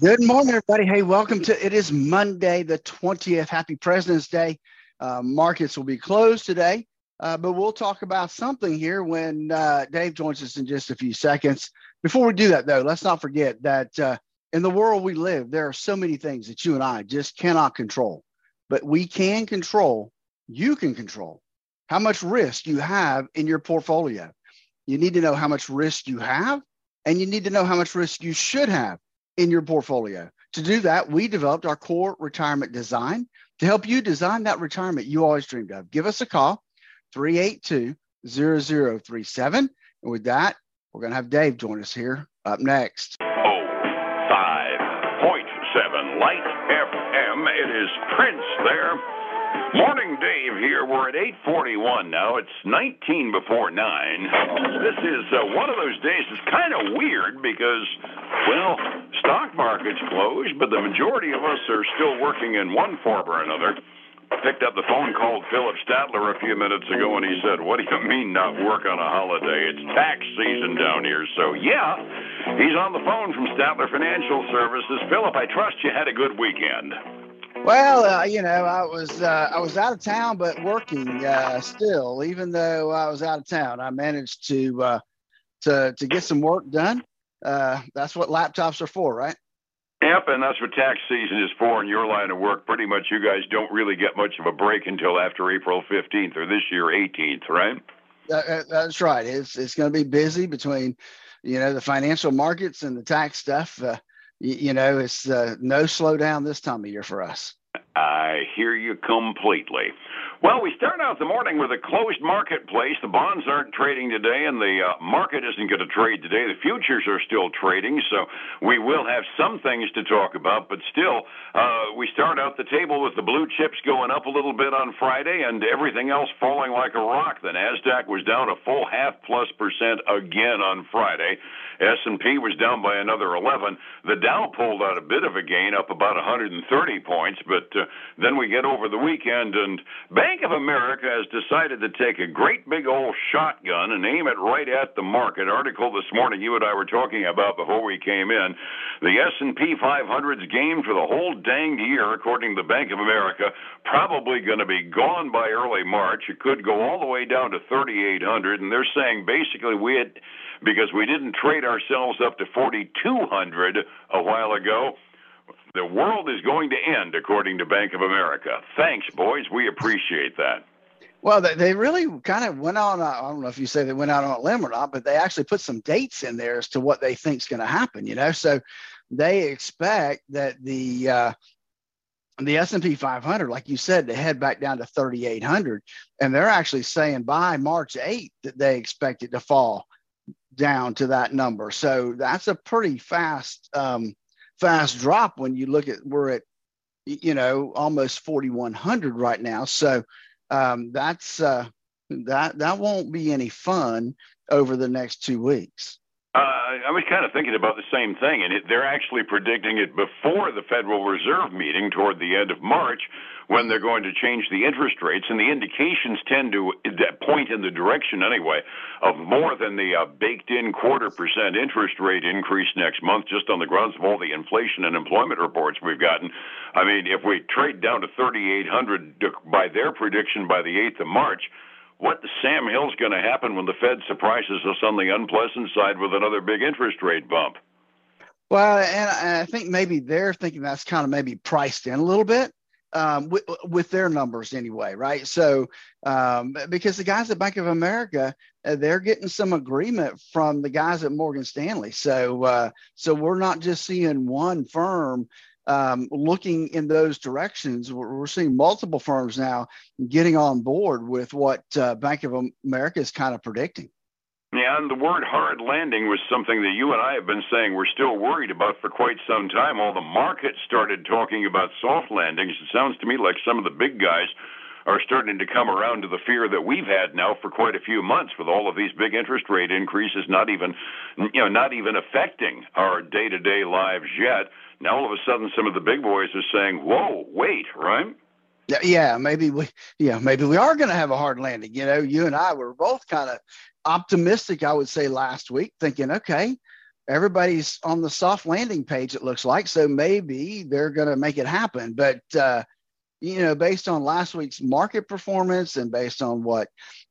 Good morning, everybody. Hey, welcome to it is Monday, the 20th. Happy President's Day. Uh, markets will be closed today, uh, but we'll talk about something here when uh, Dave joins us in just a few seconds. Before we do that, though, let's not forget that uh, in the world we live, there are so many things that you and I just cannot control, but we can control, you can control how much risk you have in your portfolio. You need to know how much risk you have, and you need to know how much risk you should have in your portfolio. To do that, we developed our core retirement design to help you design that retirement you always dreamed of. Give us a call, 382 0037. And with that, we're going to have Dave join us here up next. Oh, 5.7 Light FM. It is Prince there. Morning, Dave. Here we're at 8:41 now. It's 19 before nine. This is uh, one of those days. It's kind of weird because, well, stock market's closed, but the majority of us are still working in one form or another. Picked up the phone, called Phillip Statler a few minutes ago, and he said, "What do you mean not work on a holiday? It's tax season down here." So yeah, he's on the phone from Statler Financial Services. Phillip, I trust you had a good weekend. Well, uh, you know, I was uh, I was out of town, but working uh, still. Even though I was out of town, I managed to uh, to to get some work done. Uh, that's what laptops are for, right? Yep, and that's what tax season is for in your line of work. Pretty much, you guys don't really get much of a break until after April 15th or this year 18th, right? that's right. It's it's going to be busy between, you know, the financial markets and the tax stuff. Uh, you, you know, it's uh, no slowdown this time of year for us. I hear you completely. Well, we start out the morning with a closed marketplace. The bonds aren't trading today, and the uh, market isn't going to trade today. The futures are still trading, so we will have some things to talk about. But still, uh, we start out the table with the blue chips going up a little bit on Friday, and everything else falling like a rock. The Nasdaq was down a full half plus percent again on Friday. S&P was down by another 11. The Dow pulled out a bit of a gain, up about 130 points, but uh, then we get over the weekend, and Bank of America has decided to take a great big old shotgun and aim it right at the market. Article this morning you and I were talking about before we came in. The S&P 500's game for the whole dang year, according to Bank of America, probably going to be gone by early March. It could go all the way down to 3,800, and they're saying basically we had because we didn't trade ourselves up to 4,200 a while ago. The world is going to end, according to Bank of America. Thanks, boys. We appreciate that. Well, they really kind of went on. I don't know if you say they went out on a limb or not, but they actually put some dates in there as to what they think is going to happen. You know, so they expect that the uh, the S&P 500, like you said, to head back down to 3,800, and they're actually saying by March 8th that they expect it to fall down to that number. So that's a pretty fast um, fast drop when you look at we're at you know almost 4100 right now. So um, that's uh, that that won't be any fun over the next two weeks. Uh, I was kind of thinking about the same thing, and it, they're actually predicting it before the Federal Reserve meeting toward the end of March, when they're going to change the interest rates, and the indications tend to point in the direction, anyway, of more than the uh, baked-in quarter percent interest rate increase next month, just on the grounds of all the inflation and employment reports we've gotten. I mean, if we trade down to 3,800 by their prediction by the 8th of March what Sam Hill's going to happen when the Fed surprises us on the unpleasant side with another big interest rate bump. Well, and I think maybe they're thinking that's kind of maybe priced in a little bit um, with, with, their numbers anyway, right? So, um, because the guys at Bank of America, uh, they're getting some agreement from the guys at Morgan Stanley. So, uh, so we're not just seeing one firm um, looking in those directions. We're, we're, seeing multiple firms now getting on board with what uh, Bank of America is kind of predicting. Yeah, and the word hard landing was something that you and I have been saying we're still worried about for quite some time. All the market started talking about soft landings. It sounds to me like some of the big guys are starting to come around to the fear that we've had now for quite a few months with all of these big interest rate increases not even you know not even affecting our day-to-day lives yet now all of a sudden, some of the big boys are saying, "Whoa, wait, right?" Yeah, maybe we, yeah, maybe we are going to have a hard landing. You know, you and I were both kind of optimistic. I would say last week, thinking, okay, everybody's on the soft landing page, it looks like. So maybe they're going to make it happen. But, uh, you know, based on last week's market performance and based on what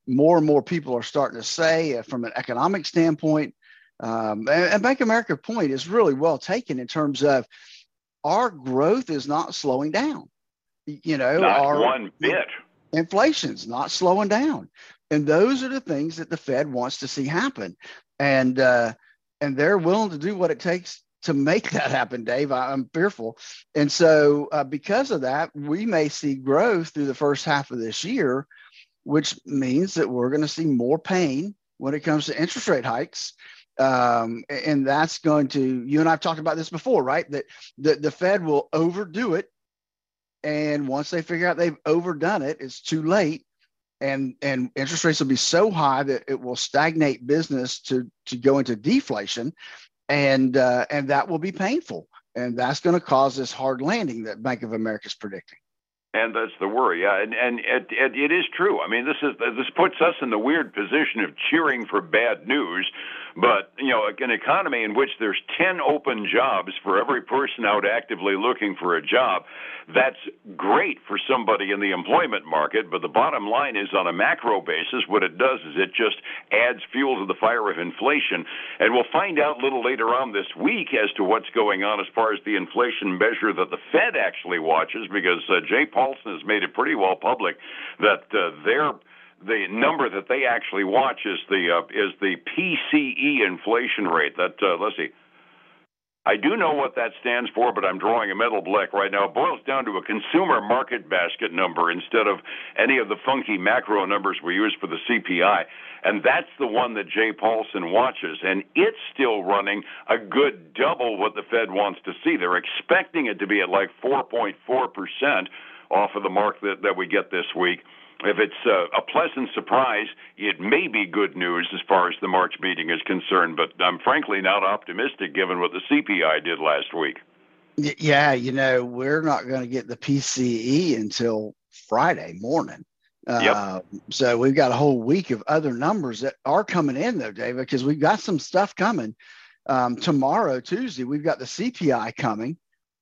more and more people are starting to say uh, from an economic standpoint, um, and, Bank America point is really well taken in terms of our growth is not slowing down. You know, not our one bit. Inflation's not slowing down, and those are the things that the Fed wants to see happen, and uh, and they're willing to do what it takes to make that happen, Dave. I, am fearful, and so uh, because of that, we may see growth through the first half of this year, which means that we're going to see more pain when it comes to interest rate hikes um, and that's going to you and I've talked about this before, right? That the, the Fed will overdo it, and once they figure out they've overdone it, it's too late, and and interest rates will be so high that it will stagnate business to to go into deflation, and uh, and that will be painful, and that's going to cause this hard landing that Bank of America is predicting. And that's the worry, yeah. And and it, it, it is true. I mean, this is this puts us in the weird position of cheering for bad news, but you know, an economy in which there's ten open jobs for every person out actively looking for a job, that's great for somebody in the employment market. But the bottom line is, on a macro basis, what it does is it just adds fuel to the fire of inflation. And we'll find out a little later on this week as to what's going on as far as the inflation measure that the Fed actually watches, because uh, Jay Powlson has made it pretty well public that uh, their the number that they actually watch is the uh, is the PCE inflation rate. That uh, let's see. I do know what that stands for, but I'm drawing a mental blank right now. It boils down to a consumer market basket number instead of any of the funky macro numbers we use for the CPI. And that's the one that Jay Paulson watches. And it's still running a good double what the Fed wants to see. They're expecting it to be at like 4.4% off of the mark that, that we get this week. If it's uh, a pleasant surprise, it may be good news as far as the March meeting is concerned, but I'm frankly not optimistic given what the CPI did last week. Yeah, you know, we're not going to get the PCE until Friday morning. Yep. Uh, so we've got a whole week of other numbers that are coming in, though, David, because we've got some stuff coming. Um, tomorrow, Tuesday, we've got the CPI coming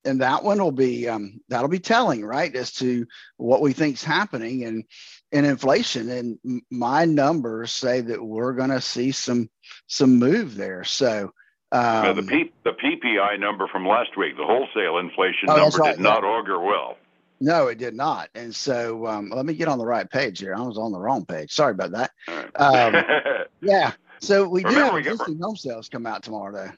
and that one will be um, that'll be telling, right, as to what we think is happening and in inflation. And my numbers say that we're going to see some some move there. So um, the P, the PPI number from last week, the wholesale inflation oh, number, right, did not augur well. No, it did not. And so um, let me get on the right page here. I was on the wrong page. Sorry about that. Um, yeah. So we do have existing home sales come out tomorrow, though.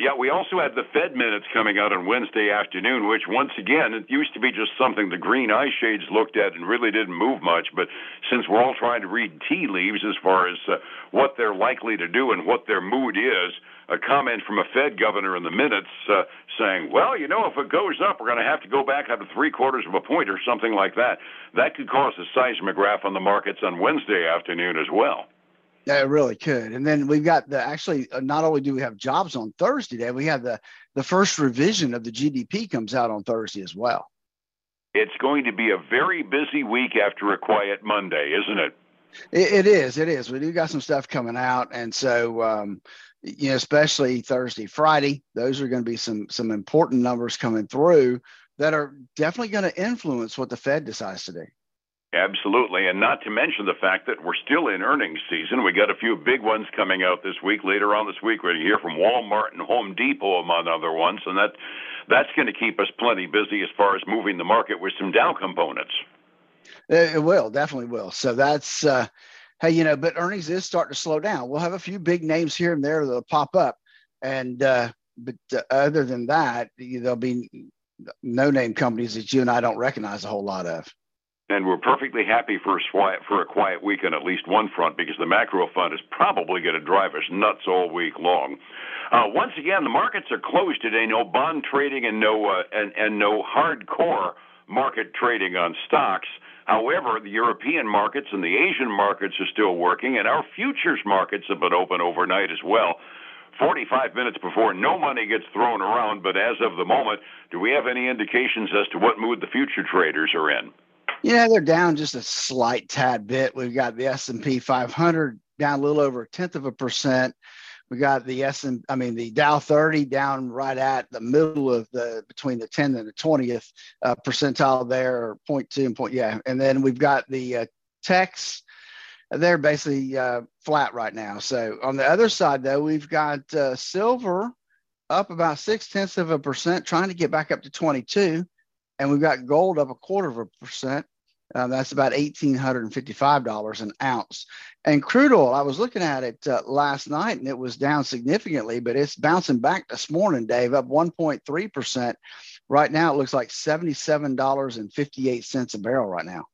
Yeah, we also had the Fed minutes coming out on Wednesday afternoon, which once again, it used to be just something the green eye shades looked at and really didn't move much. But since we're all trying to read tea leaves as far as uh, what they're likely to do and what their mood is, a comment from a Fed governor in the minutes uh, saying, well, you know, if it goes up, we're going to have to go back up to three quarters of a point or something like that. That could cause a seismograph on the markets on Wednesday afternoon as well. Yeah, it really could. And then we've got the actually uh, not only do we have jobs on Thursday day, we have the the first revision of the GDP comes out on Thursday as well. It's going to be a very busy week after a quiet Monday, isn't it? It, it is. It is. We do got some stuff coming out, and so um, you know, especially Thursday, Friday, those are going to be some some important numbers coming through that are definitely going to influence what the Fed decides to do. Absolutely. And not to mention the fact that we're still in earnings season. We got a few big ones coming out this week. Later on this week, we're going to hear from Walmart and Home Depot, among other ones. And that that's going to keep us plenty busy as far as moving the market with some Dow components. It will, definitely will. So that's, uh, hey, you know, but earnings is starting to slow down. We'll have a few big names here and there that'll pop up. And, uh, but uh, other than that, there'll be no name companies that you and I don't recognize a whole lot of and we're perfectly happy for a quiet for a quiet week on at least one front because the macro fund is probably going to drive us nuts all week long. Uh, once again, the markets are closed today. No bond trading and no uh, and and no hardcore market trading on stocks. However, the European markets and the Asian markets are still working, and our futures markets have been open overnight as well. 45 minutes before no money gets thrown around, but as of the moment, do we have any indications as to what mood the future traders are in? Yeah, they're down just a slight tad bit. We've got the S&P 500 down a little over a tenth of a percent. We got the S and I mean the Dow 30 down right at the middle of the between the 10th and the 20th uh, percentile there, or 0.2 and point yeah. And then we've got the uh, techs. They're basically uh, flat right now. So on the other side though, we've got uh, silver up about six tenths of a percent, trying to get back up to 22, and we've got gold up a quarter of a percent uh, that's about $1,855 an ounce. And crude oil, I was looking at it uh, last night and it was down significantly, but it's bouncing back this morning, Dave, up 1.3%. Right now, it looks like $77.58 a barrel right now.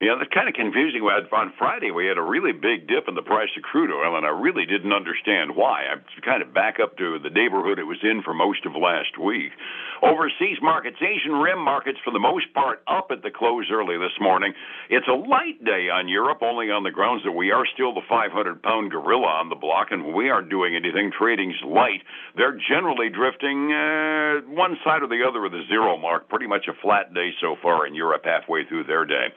Yeah, that's kind of confusing. On Friday, we had a really big dip in the price of crude oil, and I really didn't understand why. I'm kind of back up to the neighborhood it was in for most of last week. Overseas markets, Asian Rim markets, for the most part, up at the close early this morning. It's a light day on Europe, only on the grounds that we are still the 500 pound gorilla on the block, and we aren't doing anything. Trading's light. They're generally drifting uh, one side or the other of the zero mark. Pretty much a flat day so far in Europe, halfway through their day.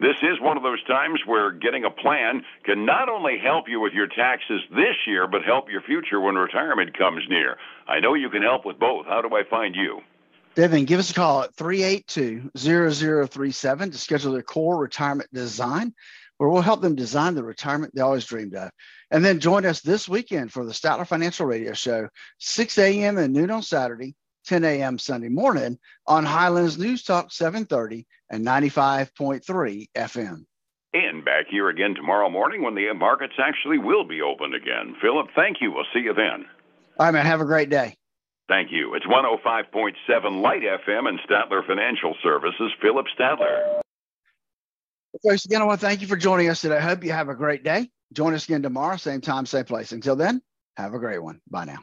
This is one of those times where getting a plan can not only help you with your taxes this year, but help your future when retirement comes near. I know you can help with both. How do I find you? Devin, give us a call at 382 0037 to schedule their core retirement design, where we'll help them design the retirement they always dreamed of. And then join us this weekend for the Statler Financial Radio Show, 6 a.m. and noon on Saturday, 10 a.m. Sunday morning on Highlands News Talk 730 and 95.3 FM. And back here again tomorrow morning when the markets actually will be open again. Phillip, thank you. We'll see you then. All right, man. Have a great day. Thank you. It's 105.7 Light FM and Statler Financial Services. Phillip Statler. Folks, again, I want to thank you for joining us today. I hope you have a great day. Join us again tomorrow, same time, same place. Until then, have a great one. Bye now.